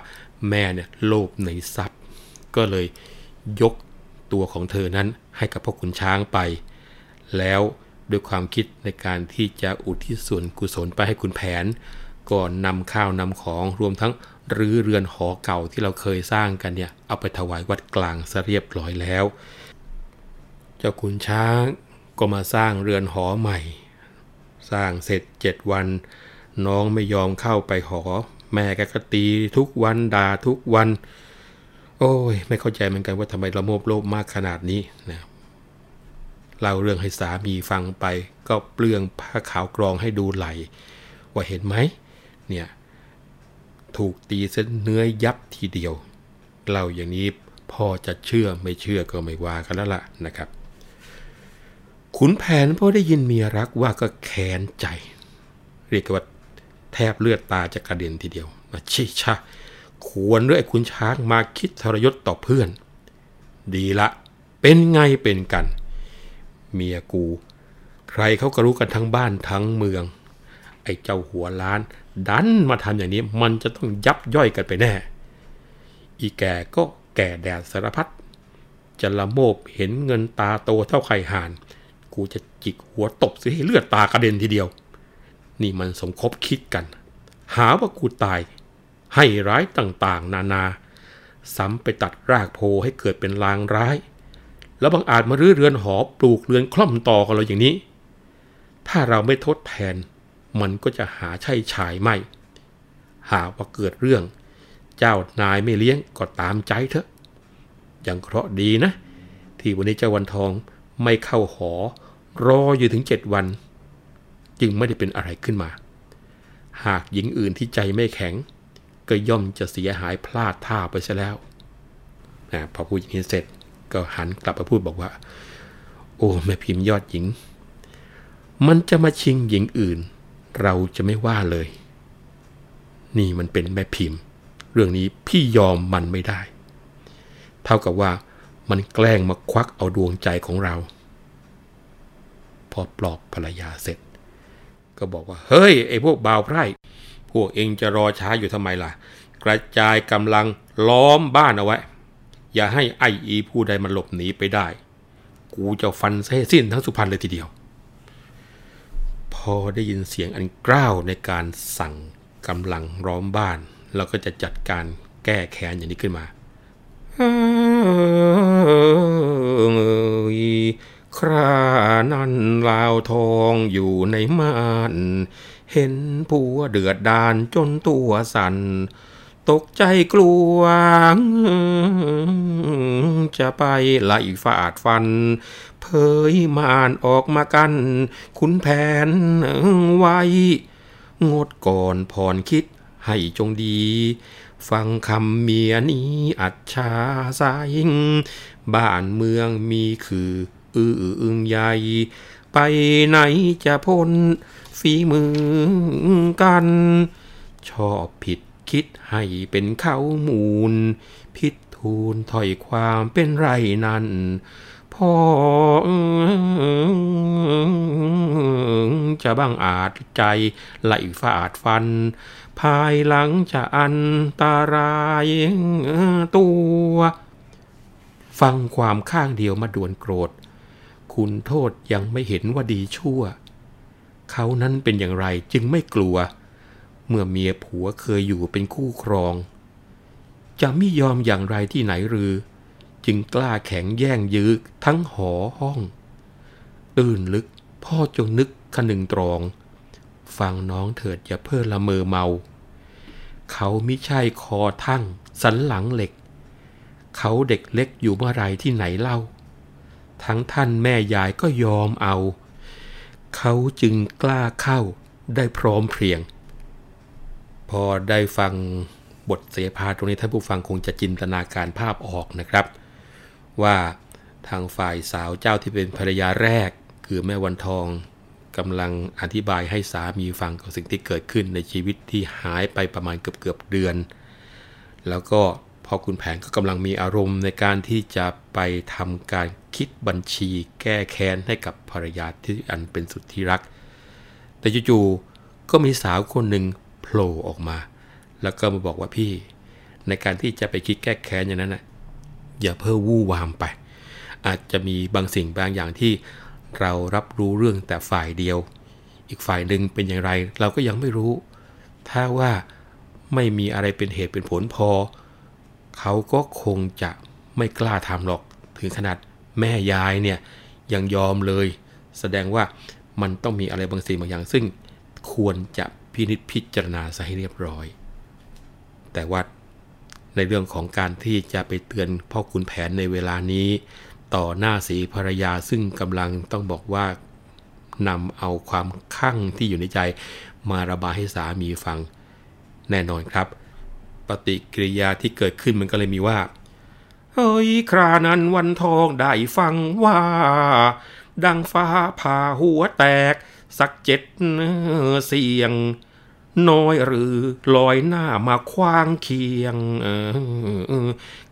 แม่เนี่ยโลภในทรัพย์ ก็เลยยกตัวของเธอนั้นให้กับพ่อขุนช้างไป แล้วด้วยความคิดในการที่จะอุทิศส่วนกุศลไปให้คุณแผน ก่อนนำข้าวนำของรวมทั้งรื้อเรือนหอเก่าที่เราเคยสร้างกันเนี่ย เอาไปถวายวัดกลางซะเรียบร้อยแล้ว เจ้าขุนช้างก็มาสร้างเรือนหอใหม่ สร้างเสร็จเจ็ดวัน น้องไม่ยอมเข้าไปหอ แม่แกก็ตีทุกวันด่าทุกวัน โอ้ย ไม่เข้าใจเหมือนกันว่าทำไมละโมบโลภมากขนาดนี้นะเล่าเรื่องให้สามีฟังไป ก็เปลืองผ้าขาวกรองให้ดูไหล ว่าเห็นไหมเนี่ยถูกตีเส้นเนื้อยับทีเดียวเล่าอย่างนี้พ่อจะเชื่อไม่เชื่อก็ไม่ว่ากันแล้วล่ะนะครับ ขุนแผนพอได้ยินเมียรักว่าก็แค้นใจ เรียกว่า แทบเลือดตาจะกระเด็นทีเดียวมาชิชะควรด้วยคุณช้างมาคิดทรยศต่อเพื่อน ดีละเป็นไงเป็นกัน เมียกู ใครเขาก็รู้กันทั้งบ้านทั้งเมือง ไอ้เจ้าหัวล้าน ดันมาทำอย่างนี้มันจะต้องยับย่อยกันไปแน่ อีแก่ก็แก่แดดสารพัดจะละโมบเห็นเงินตาโตเท่าไข่ห่าน กูจะจิกหัวตบสิให้เลือดตากระเด็นทีเดียว นี่มันสมคบคิดกัน หาว่ากูตาย ให้ร้ายต่างๆ นานา ซ้ำไปตัดรากโพให้เกิดเป็นลางร้าย แล้วบางอาจมารื้อเรือนหอปลูกเรือนคล่อมต่อกันเราอย่างนี้ ถ้าเราไม่ทดแทน มันก็จะหาใช่ชายไม่ หาว่าเกิดเรื่อง เจ้านายไม่เลี้ยงก็ตามใจเถอะยังเคราะห์ดีนะ ที่วันนี้เจ้าวันทองไม่เข้าหอ รออยู่ถึงเจ็ดวัน จึงไม่ได้เป็นอะไรขึ้นมา หากหญิงอื่นที่ใจไม่แข็ง ก็ย่อมจะเสียหายพลาดท่าไปซะแล้วนะพอพูดอย่างนี้เสร็จก็หันกลับมาพูดบอกว่า โอ้แม่พิมพ์ยอดหญิง มันจะมาชิงหญิงอื่น เราจะไม่ว่าเลย นี่มันเป็นแม่พิมพ์ เรื่องนี้พี่ยอมมันไม่ได้ เท่ากับว่ามันแกล้งมาควักเอาดวงใจของเรา พอปลอบภรรยาเสร็จ ก็บอกว่า เฮ้ย ไอ้พวกบ่าวไพร่ พวกเองจะรอช้าอยู่ทำไมล่ะ กระจายกำลังล้อมบ้านเอาไว้ อย่าให้ไออีผู้ใดมันหลบหนีไปได้ กูจะฟันเส้สิ้นทั้งสุพรรณเลยทีเดียว พอได้ยินเสียงอันกล้าวในการสั่งกำลังล้อมบ้าน เราก็จะจัดการแก้แค้นอย่างนี้ขึ้นมา ครานั้นลาวทองอยู่ในม่าน เห็นผัวเดือดดานจนตัวสั่นตกใจกลัว จะไปไล่ฟาดฟัน เผยมานออกมากันคุณแผนไว้ งดก่อนผ่อนคิดให้จงดี ฟังคำเมียนี้อัจฉาสายบ้านเมืองมีคือ อืออึงใหญ่ ไปไหนจะพ้นฝีมือกัน ชอบผิดคิดให้เป็นเขามูล พิษทูลถอยความเป็นไรนั้นพ่อจะบังอาจใจไหลฟาดฟัน ภายหลังจะอันตารายตัว ฟังความข้างเดียวมาด่วนโกรธ คุณโทษยังไม่เห็นว่าดีชั่ว เขานั้นเป็นอย่างไรจึงไม่กลัว เมื่อเมียผัวเคยอยู่เป็นคู่ครอง จะไม่ยอมอย่างไรที่ไหนหรือ จึงกล้าแข็งแย่งยื้อทั้งหอห้อง ตื่นลึกพ่อจงนึกคนึงตรอง ฟังน้องเถิดอย่าเพ้อละเมอเมา เขามิใช่คอทั้งสันหลังเหล็ก เขาเด็กเล็กอยู่เมื่อไรที่ไหนเล่า ทั้งท่านแม่ยายก็ยอมเอา เขาจึงกล้าเข้าได้พร้อมเพรียง พอได้ฟังบทเสภาตรงนี้ท่านผู้ฟังคงจะจินตนาการภาพออกนะครับ ว่าทางฝ่ายสาวเจ้าที่เป็นภรรยาแรก คือแม่วันทองกำลังอธิบายให้สามีฟังกับสิ่งที่เกิดขึ้นในชีวิตที่หายไปประมาณเกือบเกือบเดือน แล้วก็ พอคุณแผนก็กำลังมีอารมณ์ในการที่จะไปทำการคิดบัญชีแก้แค้นให้กับภรรยาที่อันเป็นสุดที่รัก แต่จู่ๆก็มีสาวคนหนึ่งโผล่ออกมา แล้วก็มาบอกว่าพี่ ในการที่จะไปคิดแก้แค้นอย่างนั้นนะอย่าเพิ่มวู่วามไป อาจจะมีบางสิ่งบางอย่างที่เรารับรู้เรื่องแต่ฝ่ายเดียว อีกฝ่ายหนึ่งเป็นอย่างไร เราก็ยังไม่รู้ ถ้าว่าไม่มีอะไรเป็นเหตุเป็นผลพอ เขาก็คงจะไม่กล้าทำหรอก ถึงขนาดแม่ยายเนี่ยยังยอมเลย แสดงว่ามันต้องมีอะไรบางสิ่งบางอย่าง ซึ่งควรจะพินิจพิจารณาซะให้เรียบร้อย แต่ว่าในเรื่องของการที่จะไปเตือนพ่อคุณแผนในเวลานี้ ต่อหน้าสีภรรยาซึ่งกำลังต้องบอกว่านำเอาความข้างที่อยู่ในใจ มาระบายให้สามีฟังแน่นอนครับ ปฏิกิริยาที่เกิดขึ้นมันก็เลยมีว่า เฮ้ยครานั้นวันทองได้ฟังว่า ดังฟ้าผ่าหัวแตก สักเจ็ดเสียง น้อยหรือลอยหน้ามาคว้างเคียง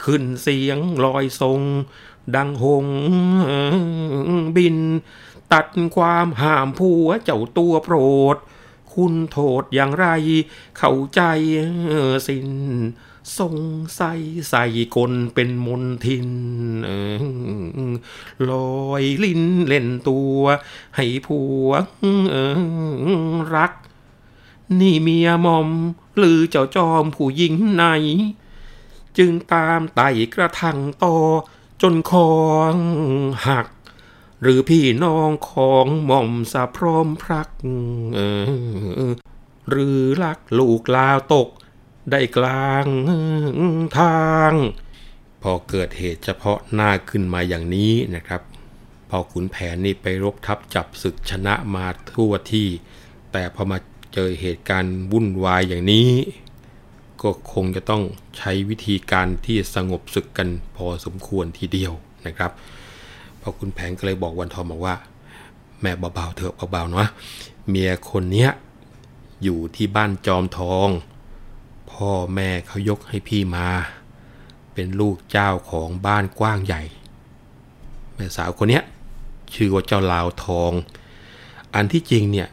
ขึ้นเสียงลอยทรง ดังหงบิน ตัดความห้ามผัวเจ้าตัวโปรด คุณโทษอย่างไร เข้าใจสินสงสัยใส่กลเป็นมนทินลอยลิ้นเล่นตัว ให้ผัวรัก นี่เมียมอม หรือเจ้าจอมผู้หญิงไหน จึงตามไต่กระทังต่อจนคองหัก หรือพี่น้องของหม่อมสะพร้อมพรักหรือลักลูกลาวตกได้กลางทาง พอเกิดเหตุเฉพาะหน้าขึ้นมาอย่างนี้นะครับ พอขุนแผนนี่ไปรบทับจับศึกชนะมาทั่วที่ แต่พอมาเจอเหตุการณ์วุ่นวายอย่างนี้ ก็คงจะต้องใช้วิธีการที่สงบศึกกันพอสมควรทีเดียวนะครับ อคุณแผนก็เลยบอกวันทองบอกว่า แม่เบาๆเถอะเบาๆเนาะเมียคนเนี้ยอยู่ที่บ้านจอมทอง พ่อแม่เขายกให้พี่มา เป็นลูกเจ้าของบ้านกว้างใหญ่ แม่สาวคนเนี้ยชื่อว่าเจ้าลาวทอง อันที่จริงเนี่ย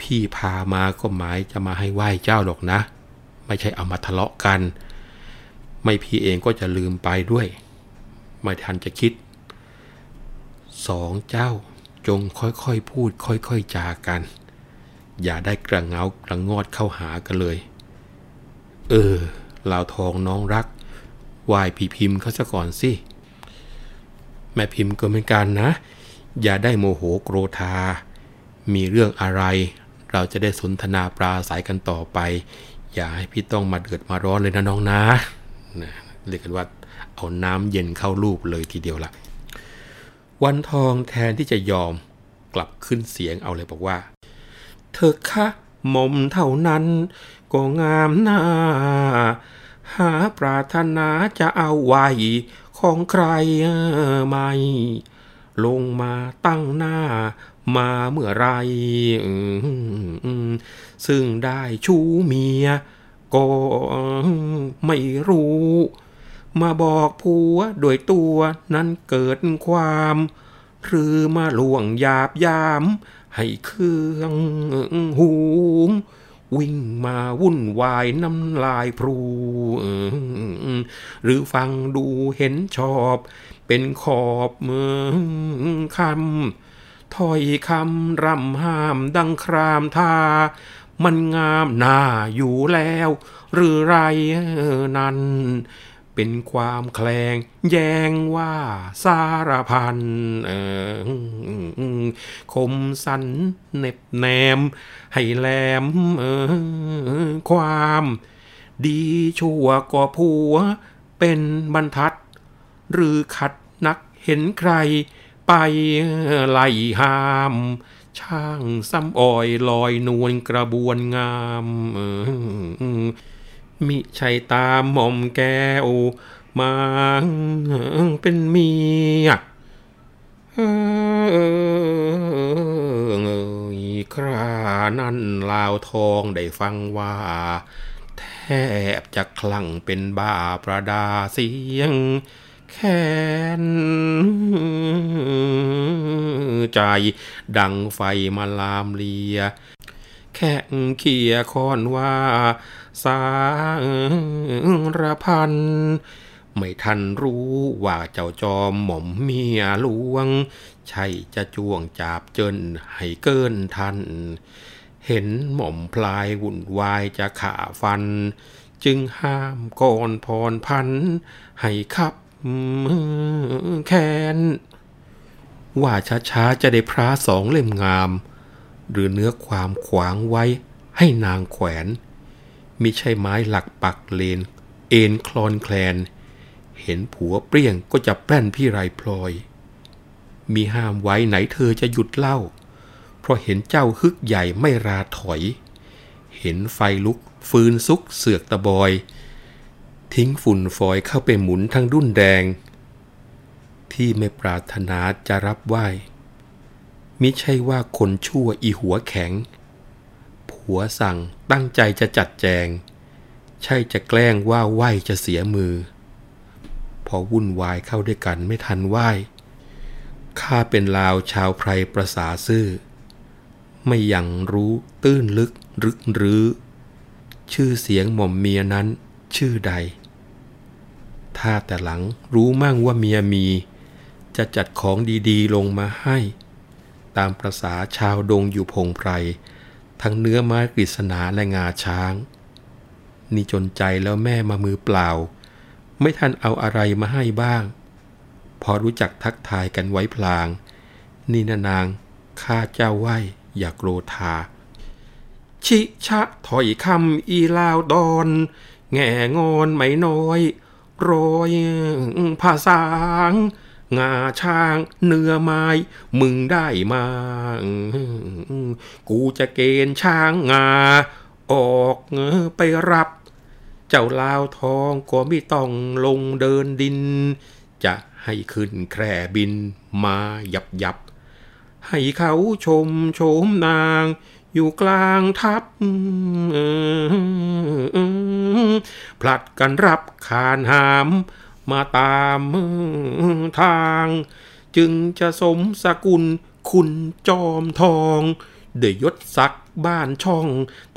พี่พามาก็หมายจะมาให้ไหว้เจ้าหรอกนะ ไม่ใช่เอามาทะเลาะกัน ไม่พี่เองก็จะลืมไปด้วย ไม่ทันจะคิด สองเจ้าจงค่อยๆพูดค่อยๆจากัน อย่าได้กระเงากระงอดเข้าหากันเลย เออลาวทองน้องรักไหว้พี่พิมพ์เขาซะก่อนสิ แม่พิมพ์ก็เหมือนกันนะ อย่าได้โมโหโกรธา มีเรื่องอะไร เราจะได้สนทนาปราศัยกันต่อไป อย่าให้พี่ต้องมาเดือดมาร้อนเลยนะน้องนะนะเรียกกันว่าเอาน้ำเย็นเข้ารูปเลยทีเดียวล่ะ วันทองแทนที่จะยอมกลับขึ้นเสียงเอาเลยบอกว่า เธอคะหม่อมเท่านั้น ก็งามหน้า หาปรารถนาจะเอาไว้ของใครไม่ ลงมาตั้งหน้ามาเมื่อไร ซึ่งได้ชูเมียก็ไม่รู้ มาบอกผัวโดยตัวนั้นเกิดความ หรือมาลวงหยาบยาม ให้เครื่องหูวิ่งมาวุ่นวายน้ำลายพรูหรือฟังดูเห็นชอบ เป็นขอบคำถ้อยคำร่ำห้ามดังครามทา มันงามหน้าอยู่แล้ว หรือไรนั้น เป็นความแคลง แยงว่าสารพันคมสันเน็บแนม ให้แหลมความ ดีชั่วก็ผัว เป็นบรรทัด หรือขัดนักเห็นใคร ไปไล่ห้าม ช่างซ้ำอ่อยลอยนวลกระบวนงาม มิใช่ตามหม่อมแก้วมาเป็นเมียครานั้นลาวทองได้ฟังว่า แทบจะคลั่งเป็นบ้าประดาเสียง แค้นใจดังไฟมาลามเลีย แข่งเขียคอนว่า สารพัน ไม่ทันรู้ว่าเจ้าจอมหม่อมเมียหลวง ใช่จะจ้วงจับเจนให้เกินทัน เห็นหม่อมพลายวุ่นวายจะขาฟัน จึงห้ามก่อนพรพัน ให้ขับแค้นว่าช้าๆจะได้พระสองเล่มงาม หรือเนื้อความขวางไว้ให้นางแขวน มิใช่ไม้หลักปักเลน เอ็นคลอนแคลน เห็นผัวเปรี้ยงก็จะแป้นพี่ไรพลอย มีห้ามไว้ไหนเธอจะหยุดเล่า เพราะเห็นเจ้าฮึกใหญ่ไม่ราถอย เห็นไฟลุกฟืนซุกเสือกตะบอย ทิ้งฝุ่นฟอยเข้าไปหมุนทั้งดุ้นแดง ที่ไม่ปรารถนาจะรับไหวมิใช่ว่าคนชั่วอีหัวแข็ง ผัวสั่งตั้งใจจะจัดแจง ใช่จะแกล้งว่าไหวจะเสียมือ พอวุ่นวายเข้าด้วยกันไม่ทันไหวข้าเป็นลาวชาวไพรประสาซื่อ ไม่อยังรู้ตื้นลึกรึกหรือชื่อเสียงหม่อมเมียนั้นชื่อใด ถ้าแต่หลังรู้มั่งว่าเมียมี จะจัดของดีๆลงมาให้ ตามประษาชาวดงอยู่พงไพร ทั้งเนื้อไม้กฤษณาและงาช้าง นี่จนใจแล้วแม่มามือเปล่า ไม่ทันเอาอะไรมาให้บ้าง พอรู้จักทักทายกันไว้พลาง นี่นานางข้าเจ้าไหวอย่ากโกรธา ชิชะถอยคำอีลาวดอน แง่งอนไม่น้อยโรยภาษาง งาช้าง เนื้อไม้ มึงได้มา กูจะเกณฑ์ช้างงา ออกไปรับ เจ้าลาวทองก็ไม่ต้องลงเดินดิน จะให้ขึ้นแคร่บินมายับยับ ให้เขาชมโฉมนางอยู่กลางทัพผลัดกันรับขานหาม มาตามทาง จึงจะสมสกุลคุณจอมทองเดยยศศักบ้านช่อง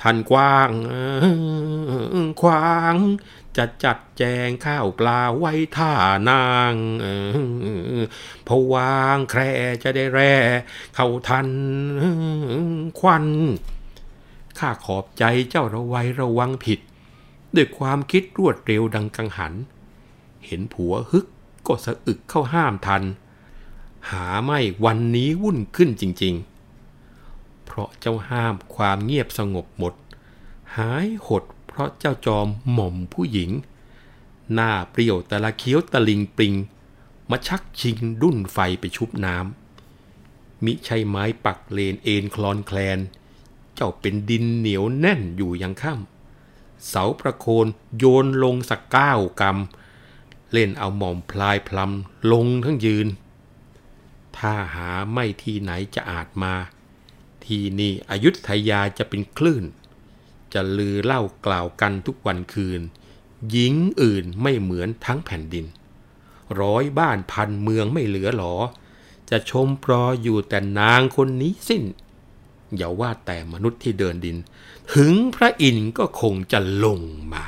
ทันกว้างขวาง จะจัดแจงข้าวปลาไว้ท่านางพวางแครจะได้แร่เข้าทันควัน ข้าขอบใจเจ้าระไวระวังผิด ด้วยความคิดรวดเร็วดังกังหัน เห็นผัวฮึกก็สะอึกเข้าห้ามทัน หาไม่วันนี้วุ่นขึ้นจริง ๆ เพราะเจ้าห้ามความเงียบสงบหมด หายหดเพราะเจ้าจอมหม่อมผู้หญิง หน้าเปรี้ยวแต่ละเคี้ยวตะลิงปริง มาชักชิงดุ้นไฟไปชุบน้ำมิใช่ไม้ปักเลนเอ็นคลอนแคลน เจ้าเป็นดินเหนียวแน่นอยู่ยังค่ำเสาประโคนโยนลงสักก้าวกำ เล่นเอาหม่อมพลายพลำลงทั้งยืน ถ้าหาไม่ที่ไหนจะอาจมา ที่นี่อยุธยาจะเป็นคลื่น จะลือเล่ากล่าวกันทุกวันคืน หญิงอื่นไม่เหมือนทั้งแผ่นดิน ร้อยบ้านพันเมืองไม่เหลือหรอ จะชมปลออยู่แต่นางคนนี้สิ้น อย่าว่าแต่มนุษย์ที่เดินดิน ถึงพระอินทร์ก็คงจะลงมา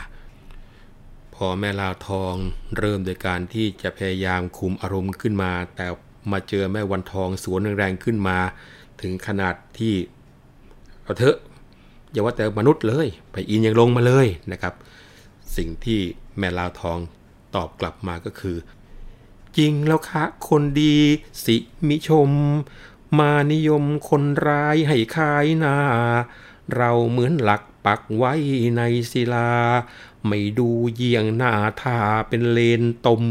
พอแม่ลาวทองเริ่มโดยการที่จะพยายามคุมอารมณ์ขึ้นมา แต่มาเจอแม่วันทองสวนแรงๆขึ้นมา ถึงขนาดที่เอาเถอะอย่าว่าแต่มนุษย์เลยพระอินยังลงมาเลยนะครับ สิ่งที่แม่ลาวทองตอบกลับมาก็คือ จริงแล้วคะคนดีสิมิชม มานิยมคนร้ายให้ขายหน้า เราเหมือนหลักปักไว้ในศิลา ไม่ดูเยี่ยงหน้าทาเป็นเลนตม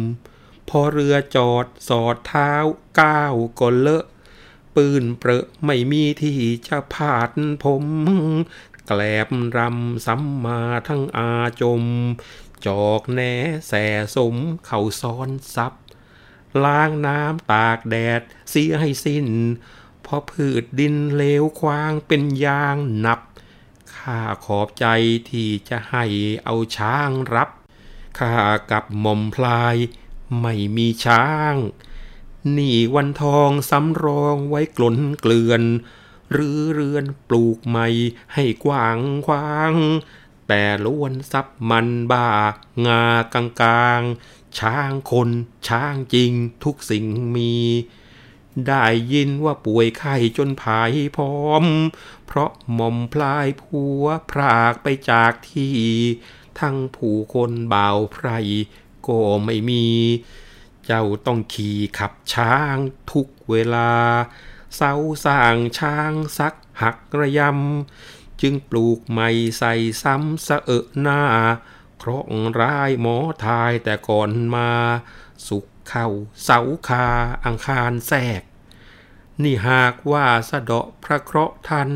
พอเรือจอดสอดเท้าก้าวก็เลอะ ปืนเปรอะไม่มีที่จะพาดผม แกลบรำซ้ำมาทั้งอาจม จอกแหนแสสมเข่าซ้อนซับล้างน้ำตากแดดเสียให้สิ้น พอพืชดินเลวควางเป็นยางนับ ข้าขอบใจที่จะให้เอาช้างรับ ข้ากับหม่อมพลายไม่มีช้าง นี่วันทองสำรองไว้กลนเกลื่อน หรือเรือนปลูกใหม่ให้กว้างขวาง แต่ล้วนซับมันบ้างากลากลางๆ ช้างคนช้างจริงทุกสิ่งมี ได้ยินว่าป่วยไข้จนผายพร้อม เพราะหม่อมพลายผัวพรากไปจากที่ ทั้งผู้คนบ่าวไพรก็ไม่มี เจ้าต้องขี่ขับช้างทุกเวลา เสาสร้างช้างซักหักระยำ จึงปลูกใหม่ใส่ซ้ำสะเอะหน้า เคราะห์ร้ายหมอทายแต่ก่อนมา สุข เข้าเสาคาอังคารแทกนี่หากว่าสะเดาะพระเคราะห์ทัน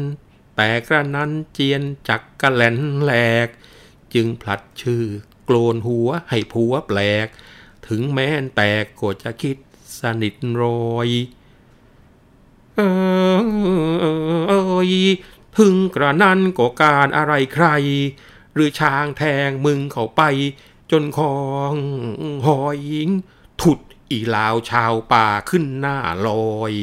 แต่กระนั้นเจียนจักกะแหลนแหลก จึงพลัดชื่อโกลนหัวให้ผัวแปลก ถึงแม้นแตกก็จะคิดสนิทรอยเอยถึงกระนั้นก็การอะไรใคร หรือช้างแทงมึงเข้าไป จนคองหอย ถุดอีลาวชาวป่าขึ้นหน้าลอย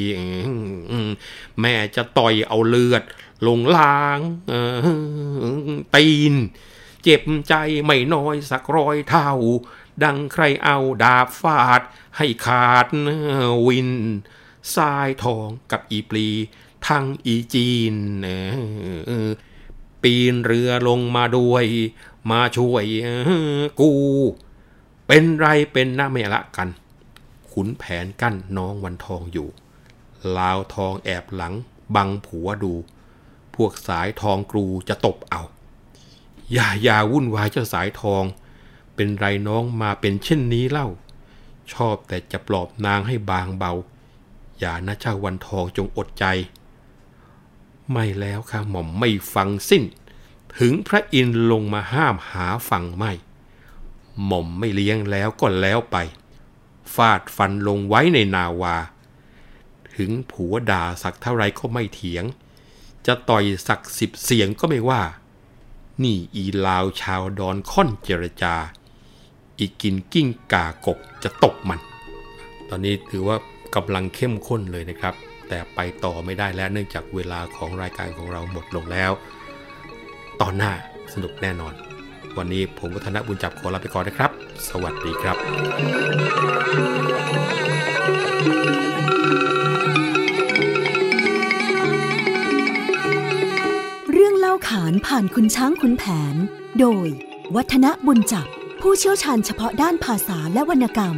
แม่จะต่อยเอาเลือด ลงล้างตีน เจ็บใจไม่น้อยสักร้อยเท่า ดังใครเอาดาบฟาด ให้ขาดวินทรายทองกับอีปลีทั้งอีจีนปีนเรือลงมาด้วย มาช่วยกู เป็นไรเป็นหน้าไม่ละกัน ขุนแผนกั้นน้องวันทองอยู่ ลาวทองแอบหลัง บังผัวดู พวกสายทองกรูจะตบเอา อย่าอย่าวุ่นวายเจ้าสายทอง เป็นไรน้องมาเป็นเช่นนี้เล่า ชอบแต่จะปลอบนางให้บางเบา อย่านะเจ้าวันทองจงอดใจ ไม่แล้วค่ะหม่อมไม่ฟังสิ้น ถึงพระอินทร์ลงมาห้ามหาฟังไม่ หม่อมไม่เลี้ยงแล้วก็แล้วไป ฟาดฟันลงไว้ในนาวา ถึงผัวด่าสักเท่าไรก็ไม่เถียง จะต่อยสักสิบเสียงก็ไม่ว่า นี่อีลาวชาวดอนค่อนเจรจา อีกินกิ้งกากบจะตกมัน ตอนนี้ถือว่ากำลังเข้มข้นเลยนะครับ แต่ไปต่อไม่ได้แล้วเนื่องจากเวลาของรายการของเราหมดลงแล้ว ตอนหน้าสนุกแน่นอน วันนี้ผมวัฒนบุญจับขอลาไปก่อนนะครับ สวัสดีครับเรื่องเล่าขานผ่านคุณช้างคุณแผน โดย วัฒนบุญจับผู้เชี่ยวชาญเฉพาะด้านภาษาและวรรณกรรม